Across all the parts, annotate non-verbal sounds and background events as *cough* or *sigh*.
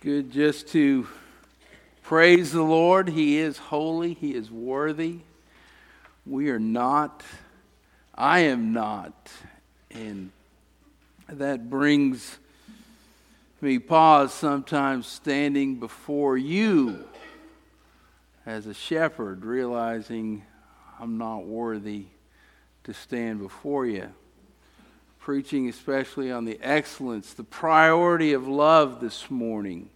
good just to praise the Lord. He is holy, He is worthy. We are not, I am not. And that brings me pause sometimes standing before you as a shepherd, realizing I'm not worthy to stand before you preaching especially on the excellence, the priority of love this morning.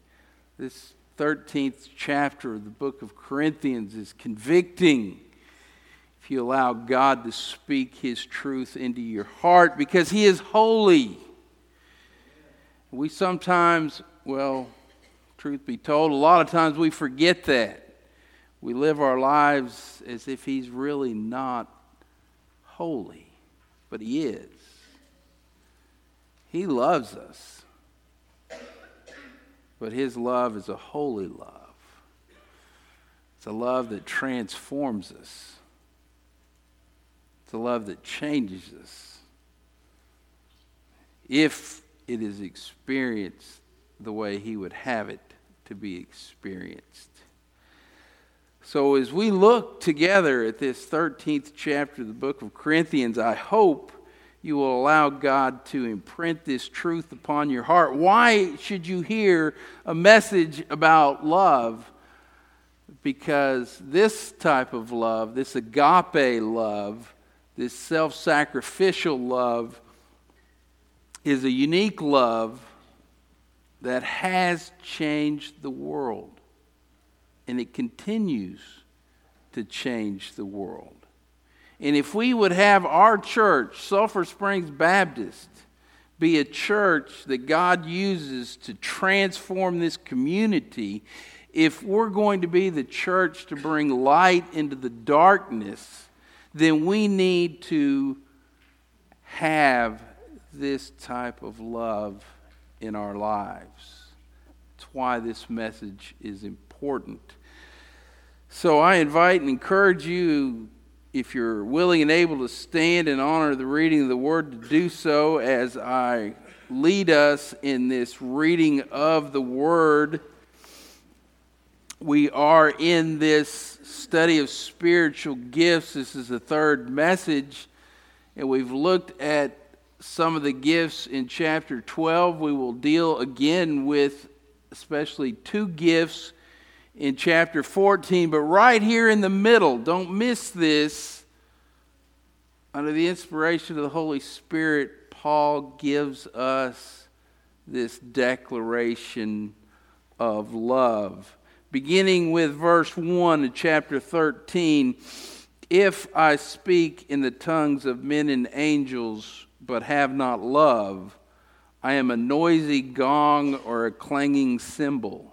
This 13th chapter of the book of Corinthians is convicting if you allow God to speak His truth into your heart because He is holy. We sometimes, well, truth be told, a lot of times we forget that. We live our lives as if He's really not holy, but He is. He loves us. But His love is a holy love. It's a love that transforms us. It's a love that changes us. If it is experienced the way He would have it to be experienced. So, as we look together at this 13th chapter of the book of Corinthians, I hope you will allow God to imprint this truth upon your heart. Why should you hear a message about love? Because this type of love, this agape love, this self sacrificial love, is a unique love that has changed the world. And it continues to change the world. And if we would have our church, Sulphur Springs Baptist, be a church that God uses to transform this community, if we're going to be the church to bring light into the darkness, then we need to have this type of love in our lives. That's why this message is important. So I invite and encourage you if you're willing and able to stand and honor the reading of the word, to do so as I lead us in this reading of the word. We are in this study of spiritual gifts. This is the third message, and we've looked at some of the gifts in chapter 12. We will deal again with especially two gifts in chapter 14, but right here in the middle, don't miss this. Under the inspiration of the Holy Spirit, Paul gives us this declaration of love. Beginning with verse 1 of chapter 13 If I speak in the tongues of men and angels, but have not love, I am a noisy gong or a clanging cymbal.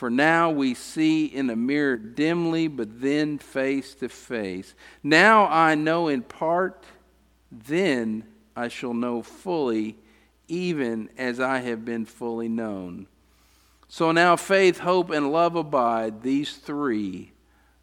For now we see in a mirror dimly, but then face to face. Now I know in part, then I shall know fully, even as I have been fully known. So now faith, hope, and love abide, these three,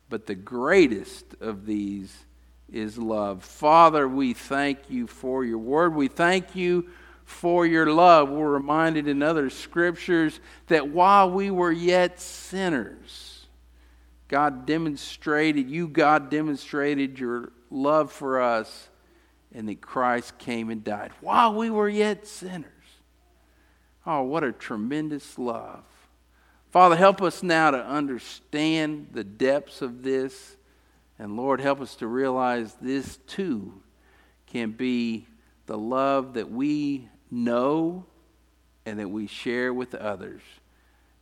but the greatest of these is love. Father, we thank you for your word. We thank you for your love. We're reminded in other scriptures that while we were yet sinners, God demonstrated, you, God, demonstrated your love for us, and that Christ came and died while we were yet sinners. Oh, what a tremendous love. Father, help us now to understand the depths of this. And Lord, help us to realize this too can be the love that we know and that we share with others.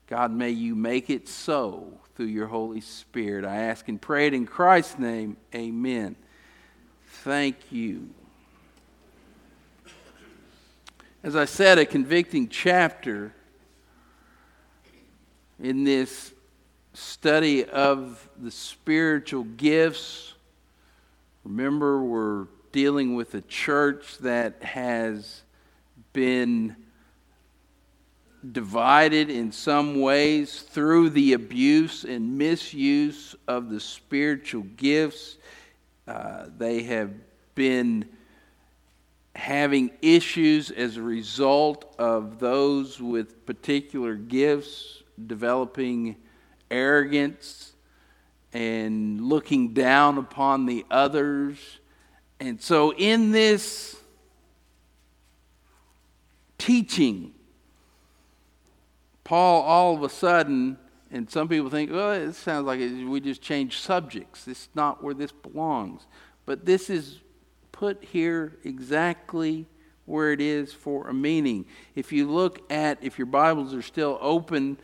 God, may you make it so through your Holy Spirit. I ask and pray it in Christ's name. Amen. Thank you. As I said, a convicting chapter in this study of the spiritual gifts. Remember, we're dealing with a church that has been divided in some ways through the abuse and misuse of the spiritual gifts. Uh, they have been having issues as a result of those with particular gifts developing arrogance and looking down upon the others. And so, in this teaching, Paul all of a sudden, and some people think, well, it sounds like we just changed subjects. This is not where this belongs. But this is put here exactly where it is for a meaning. If you look at, if your Bibles are still open,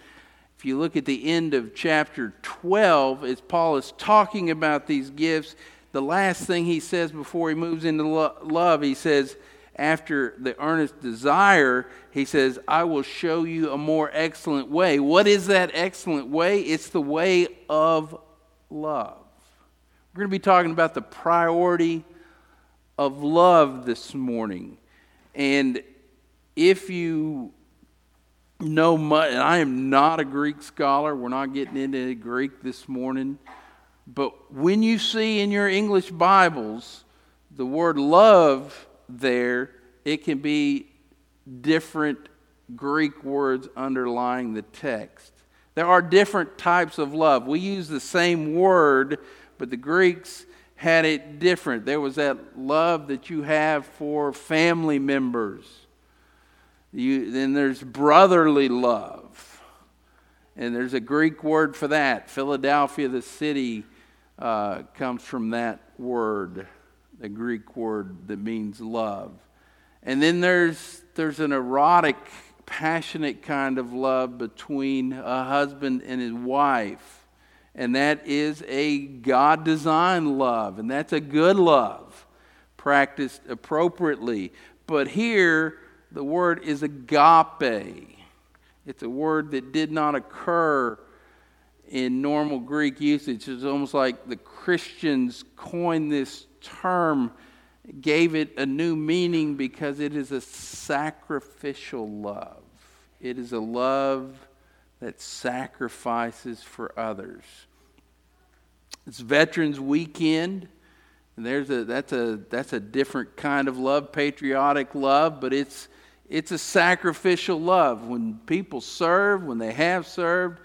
if you look at the end of chapter 12, as Paul is talking about these gifts, the last thing he says before he moves into lo- love, he says, after the earnest desire, he says, I will show you a more excellent way. What is that excellent way? It's the way of love. We're going to be talking about the priority of love this morning. And if you know much, and I am not a Greek scholar, we're not getting into Greek this morning, but when you see in your English Bibles the word love there, it can be different Greek words underlying the text. There are different types of love. We use the same word, but the Greeks had it different. There was that love that you have for family members. You, then there's brotherly love. And there's a Greek word for that. Philadelphia, the city, uh, comes from that word the Greek word that means love. And then there's, there's an erotic, passionate kind of love between a husband and his wife. And that is a God designed love, and that's a good love, practiced appropriately. But here, the word is agape. It's a word that did not occur in normal Greek usage. It's almost like the Christians coined this term gave it a new meaning because it is a sacrificial love. It is a love that sacrifices for others. It's Veterans Weekend. And there's a, that's, a, that's a different kind of love, patriotic love, but it's, it's a sacrificial love. When people serve, when they have served,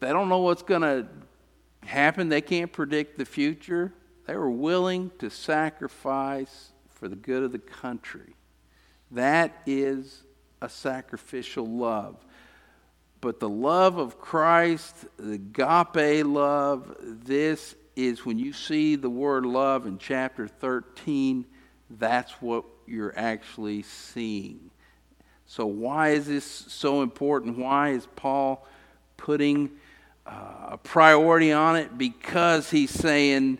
they don't know what's going to happen, they can't predict the future. They were willing to sacrifice for the good of the country. That is a sacrificial love. But the love of Christ, the agape love, this is when you see the word love in chapter 13, that's what you're actually seeing. So, why is this so important? Why is Paul putting uh, a priority on it? Because he's saying,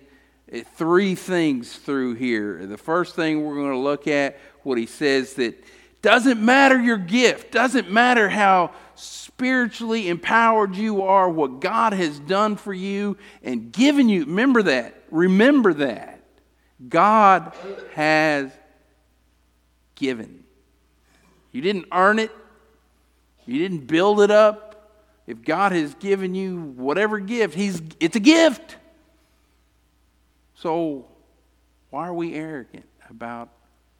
three things through here. The first thing we're going to look at what he says that doesn't matter your gift, doesn't matter how spiritually empowered you are, what God has done for you and given you. Remember that. Remember that. God has given. You didn't earn it. You didn't build it up. if God has given you whatever gift, he's, it's a gift. So why are we arrogant about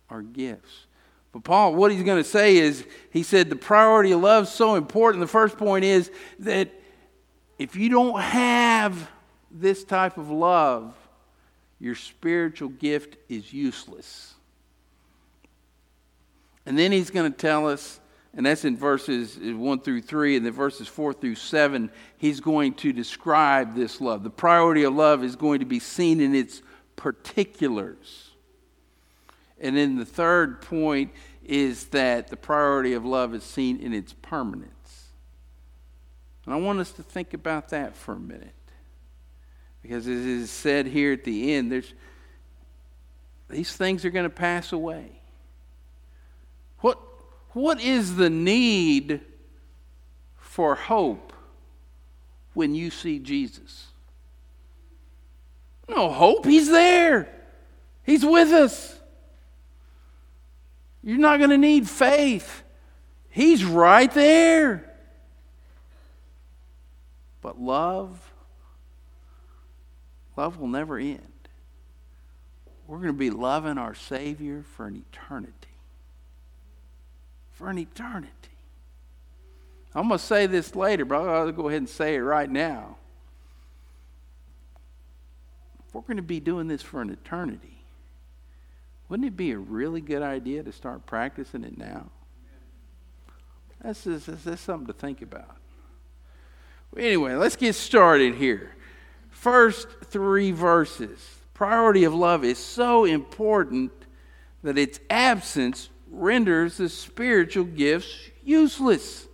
our gifts? But Paul, what he's going to say is, he said the priority of love is so important. The first point is that if you don't have this type of love, your spiritual gift is useless. And then he's going to tell us, and that's in verses uh, 1 through 3, and then verses 4 through 7, he's going to describe this love. The priority of love is going to be seen in its particulars. And then the third point is that the priority of love is seen in its permanence. And I want us to think about that for a minute. Because as is said here at the end, there's, these things are going to pass away. What, is the need for hope when you see Jesus? No hope. He's there, He's with us. You're not going to need faith. He's right there. But love, Love will never end. We're going to be loving our Savior for an eternity. For an eternity. I'm going to say this later, but I'll go ahead and say it right now. If we're going to be doing this for an eternity, wouldn't it be a really good idea to start practicing it now? That's, that's something to think about. Anyway, let's get started here first three verses. Priority of love is so important that its absence renders the spiritual gifts useless.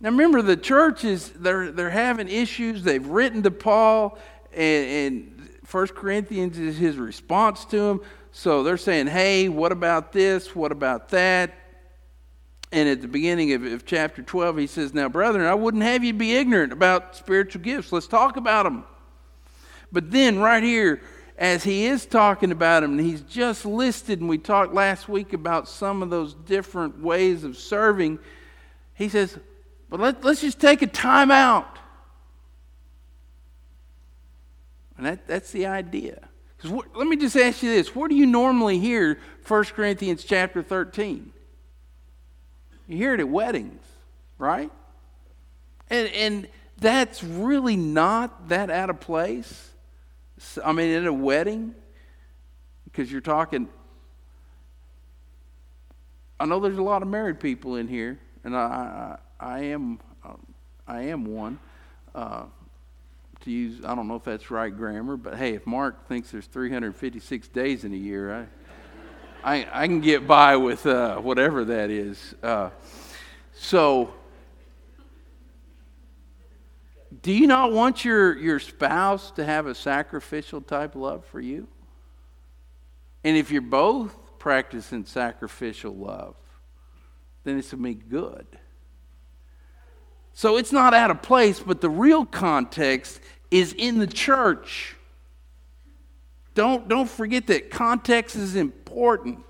Now remember, the churches, they're, they're having issues. They've written to Paul, and, and 1 Corinthians is his response to them. So they're saying, hey, what about this? What about that? And at the beginning of, of, chapter 12, he says, Now, brethren, I wouldn't have you be ignorant about spiritual gifts. Let's talk about them. But then, right here, as he is talking about them, and he's just listed, and we talked last week about some of those different ways of serving, he says, But let, let's just take a time out. And that, that's the idea. Because let me just ask you this where do you normally hear 1 Corinthians chapter 13? You hear it at weddings, right? And, and that's really not that out of place. I mean, in a wedding, because you're talking. I know there's a lot of married people in here, and I, I, I am, um, I am one. Uh, to use, I don't know if that's right grammar, but hey, if Mark thinks there's 356 days in a year, I, I, I can get by with uh, whatever that is. Uh, so, do you not want your, your spouse to have a sacrificial type love for you? And if you're both practicing sacrificial love, then it's going to be good. So it's not out of place, but the real context is in the church. Don't, don't forget that context is important.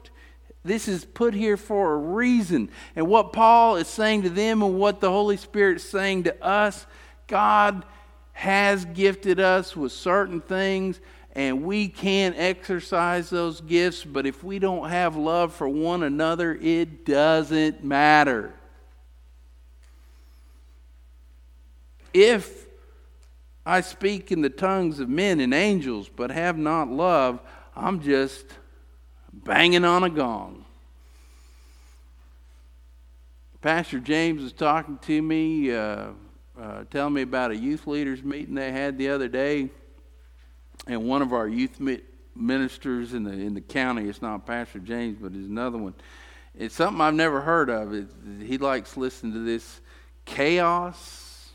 This is put here for a reason. And what Paul is saying to them and what the Holy Spirit is saying to us, God has gifted us with certain things and we can exercise those gifts, but if we don't have love for one another, it doesn't matter. If I speak in the tongues of men and angels, but have not love, I'm just banging on a gong. Pastor James was talking to me, uh, uh, telling me about a youth leaders meeting they had the other day, and one of our youth ministers in the in the county. It's not Pastor James, but it's another one. It's something I've never heard of. It, he likes listening to this chaos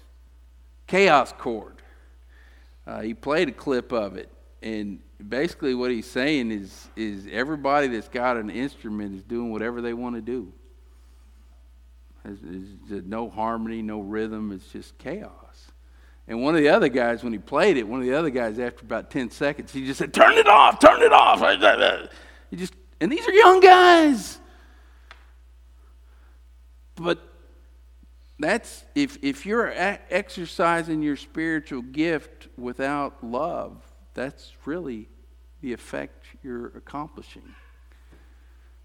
chaos chord. Uh, he played a clip of it, and basically what he's saying is is everybody that's got an instrument is doing whatever they want to do. There's, no harmony, no rhythm. It's just chaos. And one of the other guys, when he played it, one of the other guys, after about ten seconds, he just said, "Turn it off! Turn it off!" He just, and these are young guys. But that's if if you're exercising your spiritual gift without love, that's really the effect you're accomplishing.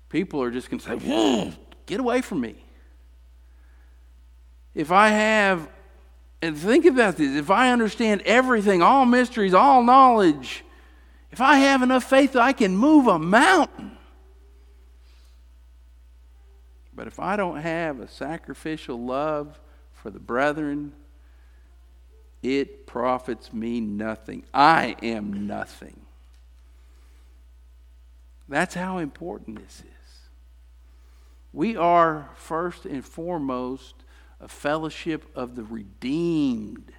People are just going to say, "Get away from me." If I have and think about this, if I understand everything, all mysteries, all knowledge, if I have enough faith that I can move a mountain, but if I don't have a sacrificial love for the brethren, it profits me nothing. I am nothing. That's how important this is. We are first and foremost a fellowship of the redeemed.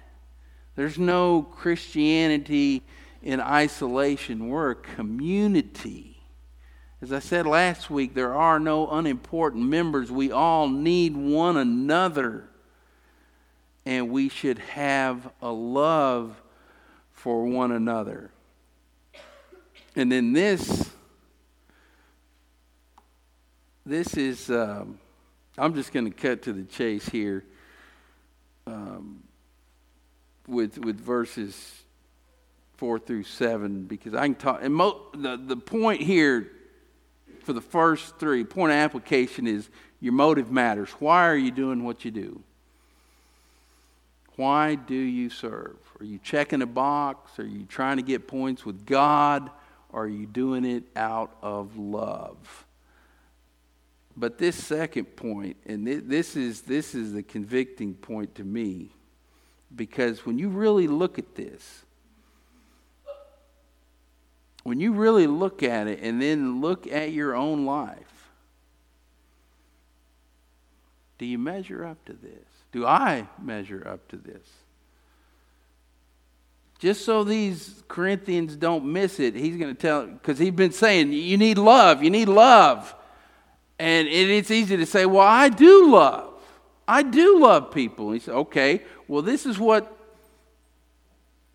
There's no Christianity in isolation, we're a community. As I said last week, there are no unimportant members. We all need one another. And we should have a love for one another. And then this, this is, um, I'm just going to cut to the chase here um, with, with verses 4 through 7 because I can talk. And mo- the, the point here for the first three, point of application is your motive matters. Why are you doing what you do? Why do you serve? Are you checking a box? Are you trying to get points with God? Are you doing it out of love? But this second point, and this is, this is the convicting point to me, because when you really look at this, when you really look at it and then look at your own life, do you measure up to this? Do I measure up to this? Just so these Corinthians don't miss it, he's going to tell, because he's been saying, you need love, you need love. And it's easy to say, well, I do love. I do love people. he said, okay, well, this is what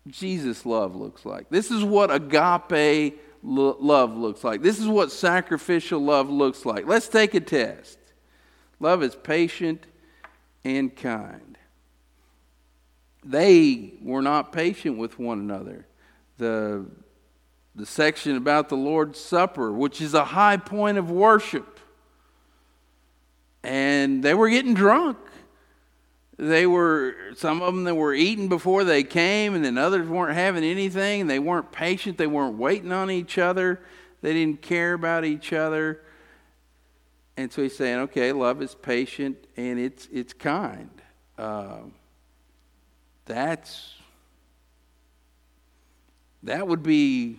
Jesus' love looks like. This is what agape lo- love looks like. This is what sacrificial love looks like. Let's take a test. Love is patient and kind. They were not patient with one another. The, the section about the Lord's Supper, which is a high point of worship, and they were getting drunk. They were some of them that were eating before they came and then others weren't having anything they weren't patient. They weren't waiting on each other. They didn't care about each other. And so he's saying okay love is patient and it's it's kind. Uh, that's that would be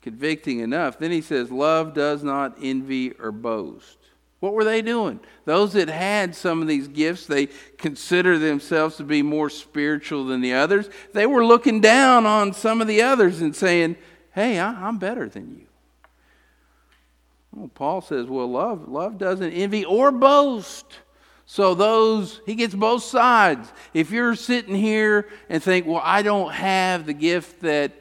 convicting enough. Then he says love does not envy or boast what were they doing? Those that had some of these gifts, they consider themselves to be more spiritual than the others. They were looking down on some of the others and saying, Hey, I, am better than you. Well, Paul says, Well, love, love doesn't envy or boast. So those, he gets both sides. If you're sitting here and think, Well, I don't have the gift that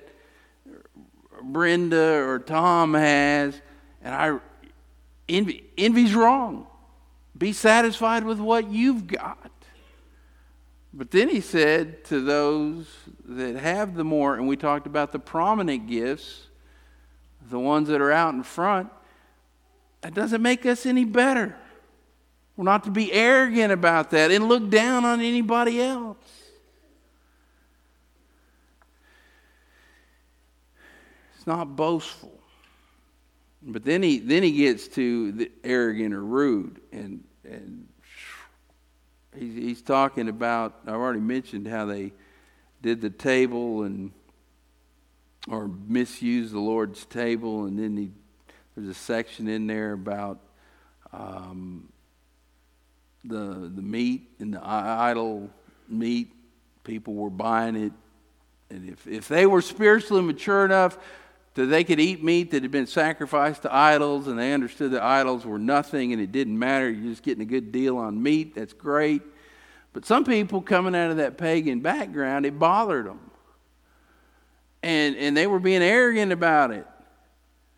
Brenda or Tom has, and I Envy, envy's wrong. Be satisfied with what you've got. But then he said to those that have the more, and we talked about the prominent gifts, the ones that are out in front, that doesn't make us any better. We're not to be arrogant about that and look down on anybody else. It's not boastful. But then he then he gets to the arrogant or rude, and and he's, he's talking about. I've already mentioned how they did the table and or misused the Lord's table, and then he, there's a section in there about um, the the meat and the idol meat. People were buying it, and if if they were spiritually mature enough that they could eat meat that had been sacrificed to idols and they understood that idols were nothing and it didn't matter. You're just getting a good deal on meat. That's great. But some people coming out of that pagan background, it bothered them. And, and they were being arrogant about it.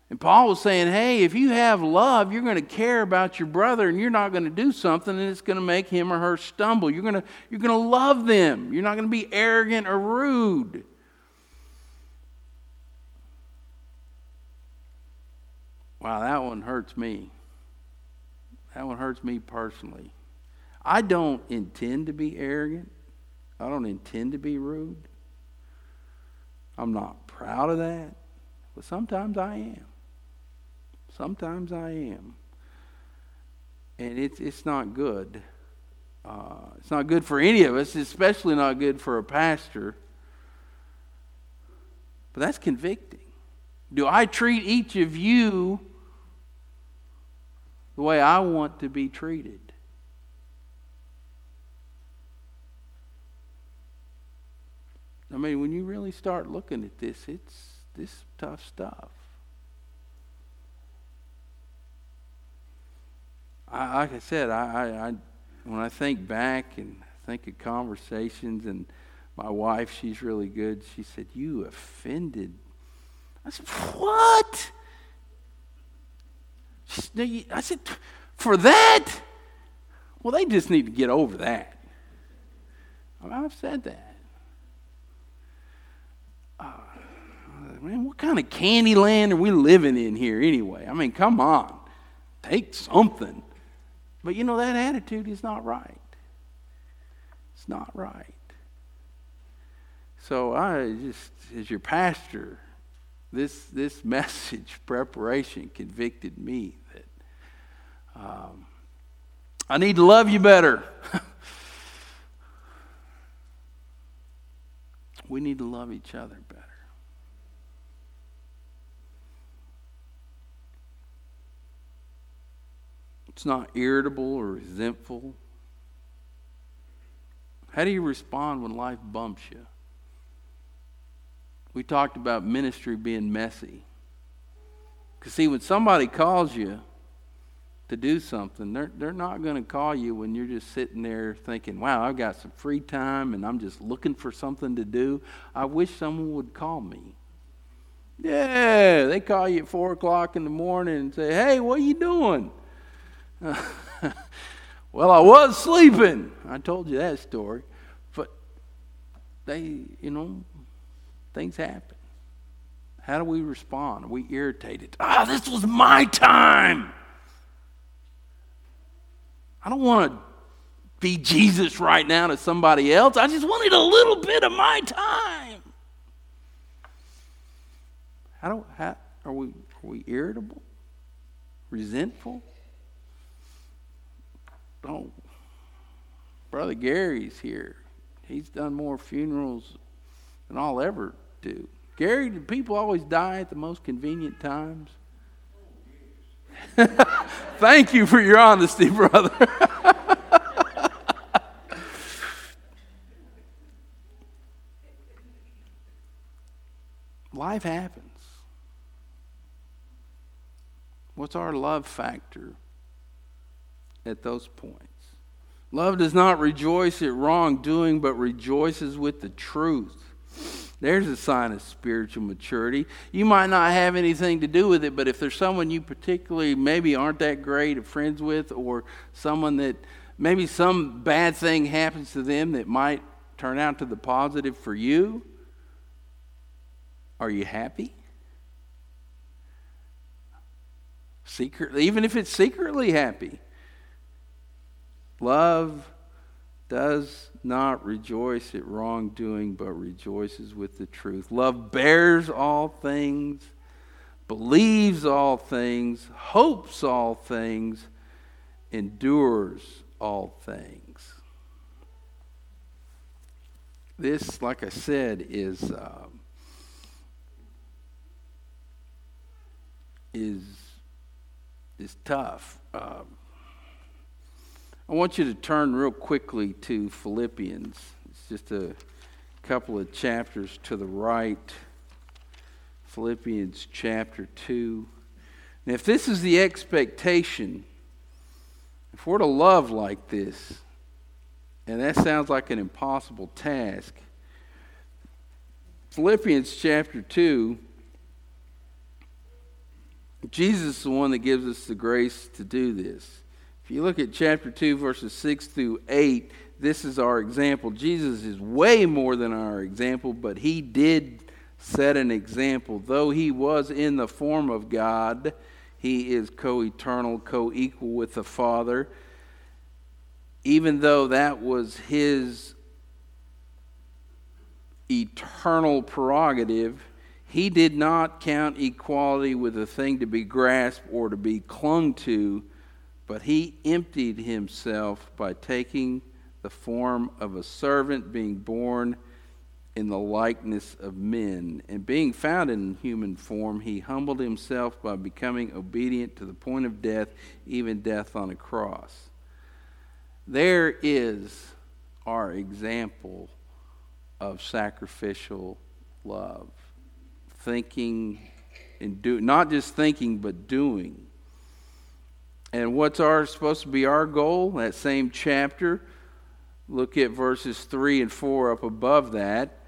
And Paul was saying, hey, if you have love, you're going to care about your brother and you're not going to do something and it's going to make him or her stumble. You're going to, you're going to love them. You're not going to be arrogant or rude. Wow, that one hurts me. That one hurts me personally. I don't intend to be arrogant. I don't intend to be rude. I'm not proud of that, but sometimes I am. Sometimes I am. And it's, it's not good. Uh, it's not good for any of us, especially not good for a pastor. But that's convicting. Do I treat each of you the way I want to be treated? I mean, when you really start looking at this, it's this tough stuff. I, like I said, I, I, I, when I think back and think of conversations, and my wife, she's really good. She said, "You offended." I said, "What?" I said, "For that?" Well, they just need to get over that. I've said that. Uh, man, what kind of candy land are we living in here anyway? I mean, come on, take something. But you know, that attitude is not right. It's not right. So I just, as your pastor, this, this message *laughs* preparation convicted me that um, I need to love you better. *laughs* we need to love each other better. It's not irritable or resentful. How do you respond when life bumps you? We talked about ministry being messy. Because, see, when somebody calls you to do something, they're, they're not going to call you when you're just sitting there thinking, wow, I've got some free time and I'm just looking for something to do. I wish someone would call me. Yeah, they call you at 4 o'clock in the morning and say, hey, what are you doing? *laughs* well, I was sleeping. I told you that story. But they, you know, things happen. How do we respond? Are we irritated? Ah, this was my time. I don't want to be Jesus right now to somebody else. I just wanted a little bit of my time. How do how, are we are we irritable? Resentful? Oh, Brother Gary's here. He's done more funerals than I'll ever do. Gary, do people always die at the most convenient times? *laughs* Thank you for your honesty, *laughs* brother. Life happens. What's our love factor? at those points. Love does not rejoice at wrongdoing, but rejoices with the truth. There's a sign of spiritual maturity. You might not have anything to do with it, but if there's someone you particularly maybe aren't that great of friends with, or someone that maybe some bad thing happens to them that might turn out to the positive for you, are you happy? Secretly, even if it's secretly happy. Love does not rejoice at wrongdoing, but rejoices with the truth. Love bears all things, believes all things, hopes all things, endures all things. This, like I said, is um, is is tough. Um, I want you to turn real quickly to Philippians. It's just a couple of chapters to the right. Philippians chapter 2. And if this is the expectation, if we're to love like this, and that sounds like an impossible task, Philippians chapter 2 Jesus is the one that gives us the grace to do this. If you look at chapter 2, verses 6 through 8, this is our example. Jesus is way more than our example, but he did set an example. Though he was in the form of God, he is co eternal, co equal with the Father. Even though that was his eternal prerogative, he did not count equality with a thing to be grasped or to be clung to, but he emptied himself by taking the form of a servant, being born in the likeness of men. And being found in human form, he humbled himself by becoming obedient to the point of death, even death on a cross. There is our example of sacrificial love. Thinking and do not just thinking but doing. And what's our supposed to be our goal? That same chapter Look at verses 3 and 4 up above that.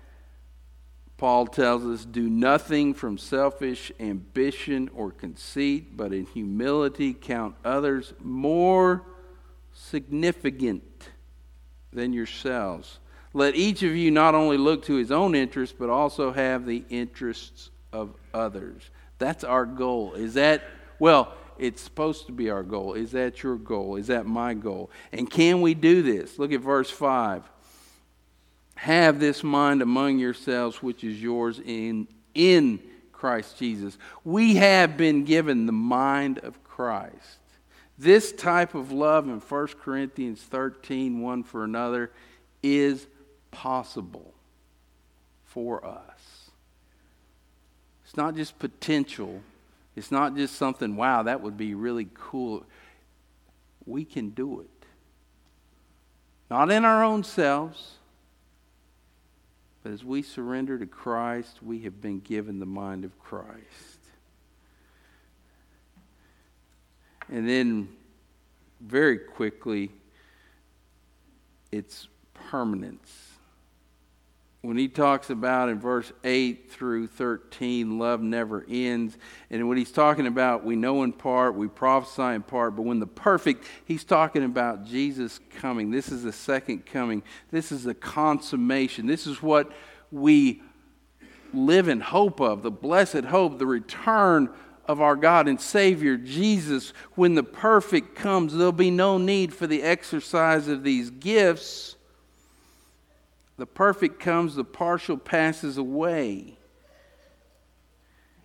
Paul tells us, Do nothing from selfish ambition or conceit, but in humility count others more significant than yourselves. Let each of you not only look to his own interests, but also have the interests of others. That's our goal. Is that, well, it's supposed to be our goal. Is that your goal? Is that my goal? And can we do this? Look at verse 5. Have this mind among yourselves, which is yours in, in Christ Jesus. We have been given the mind of Christ. This type of love in 1 Corinthians 13, one for another, is possible for us. It's not just potential, it's not just something, wow, that would be really cool. We can do it. Not in our own selves, but as we surrender to Christ, we have been given the mind of Christ. And then, very quickly, it's permanence when he talks about in verse 8 through 13, love never ends. And when he's talking about we know in part, we prophesy in part, but when the perfect, he's talking about Jesus coming. This is the second coming. This is the consummation. This is what we live in hope of the blessed hope, the return of our God and Savior Jesus. When the perfect comes, there'll be no need for the exercise of these gifts the perfect comes, the partial passes away.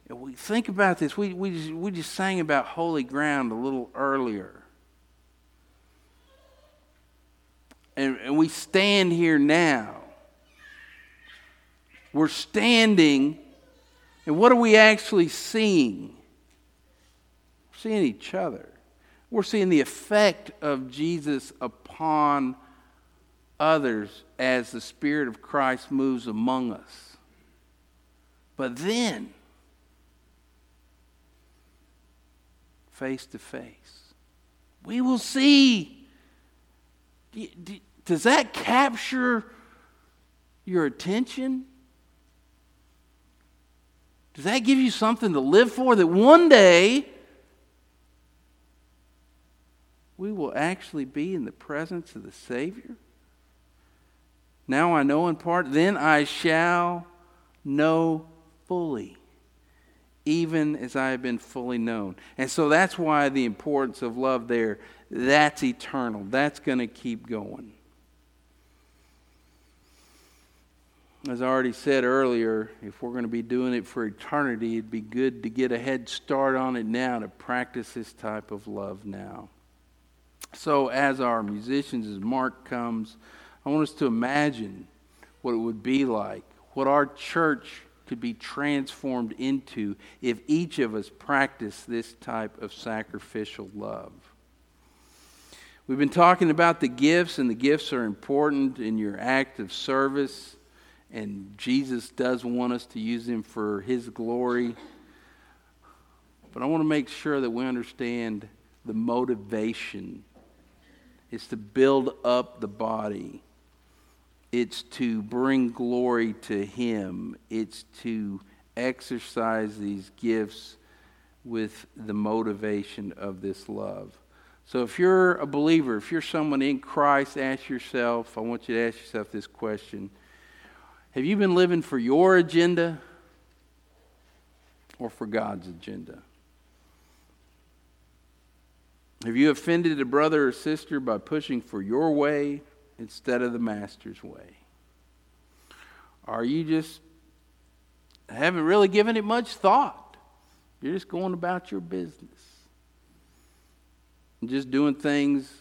And we think about this. We, we, just, we just sang about holy ground a little earlier. And, and we stand here now. We're standing, and what are we actually seeing? We're seeing each other. We're seeing the effect of Jesus upon others as the Spirit of Christ moves among us. But then, face to face, we will see. Does that capture your attention? Does that give you something to live for that one day we will actually be in the presence of the Savior? Now I know in part, then I shall know fully, even as I have been fully known. And so that's why the importance of love there, that's eternal. That's going to keep going. As I already said earlier, if we're going to be doing it for eternity, it'd be good to get a head start on it now, to practice this type of love now. So, as our musicians, as Mark comes, I want us to imagine what it would be like, what our church could be transformed into if each of us practiced this type of sacrificial love. We've been talking about the gifts, and the gifts are important in your act of service, and Jesus does want us to use them for His glory. But I want to make sure that we understand the motivation is to build up the body it's to bring glory to Him, it's to exercise these gifts with the motivation of this love. So if you're a believer, if you're someone in Christ, ask yourself, I want you to ask yourself this question Have you been living for your agenda or for God's agenda? Have you offended a brother or sister by pushing for your way instead of the Master's way? Are you just haven't really given it much thought? You're just going about your business and just doing things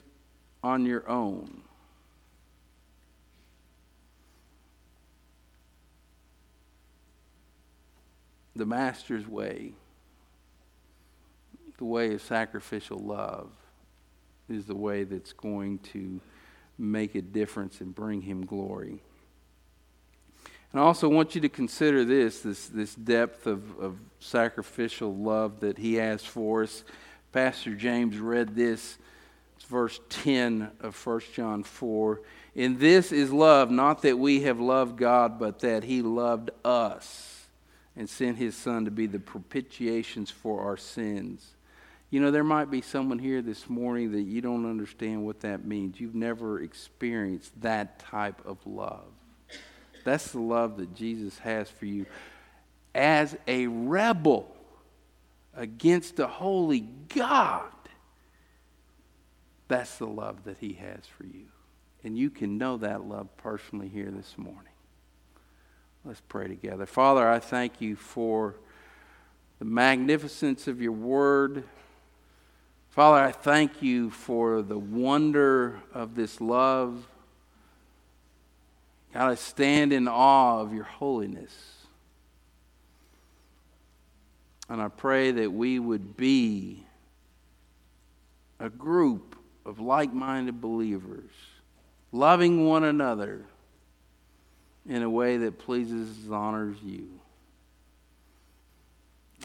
on your own. The Master's way the way of sacrificial love is the way that's going to make a difference and bring him glory. And I also want you to consider this this, this depth of, of sacrificial love that he has for us. Pastor James read this. It's verse 10 of 1 John 4. In this is love, not that we have loved God, but that he loved us and sent his Son to be the propitiations for our sins. You know, there might be someone here this morning that you don't understand what that means. You've never experienced that type of love. That's the love that Jesus has for you. As a rebel against the holy God, that's the love that He has for you. And you can know that love personally here this morning. Let's pray together. Father, I thank you for the magnificence of your word. Father, I thank you for the wonder of this love. God, I stand in awe of your holiness. And I pray that we would be a group of like minded believers, loving one another in a way that pleases and honors you.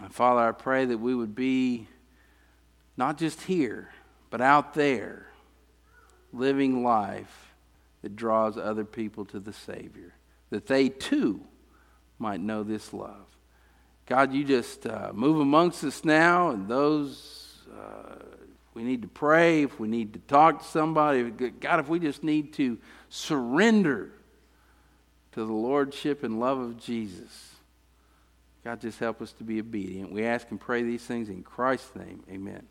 And Father, I pray that we would be not just here, but out there, living life that draws other people to the Savior, that they too might know this love. God, you just uh, move amongst us now, and those uh, we need to pray, if we need to talk to somebody, God, if we just need to surrender to the Lordship and love of Jesus, God, just help us to be obedient. We ask and pray these things in Christ's name. Amen.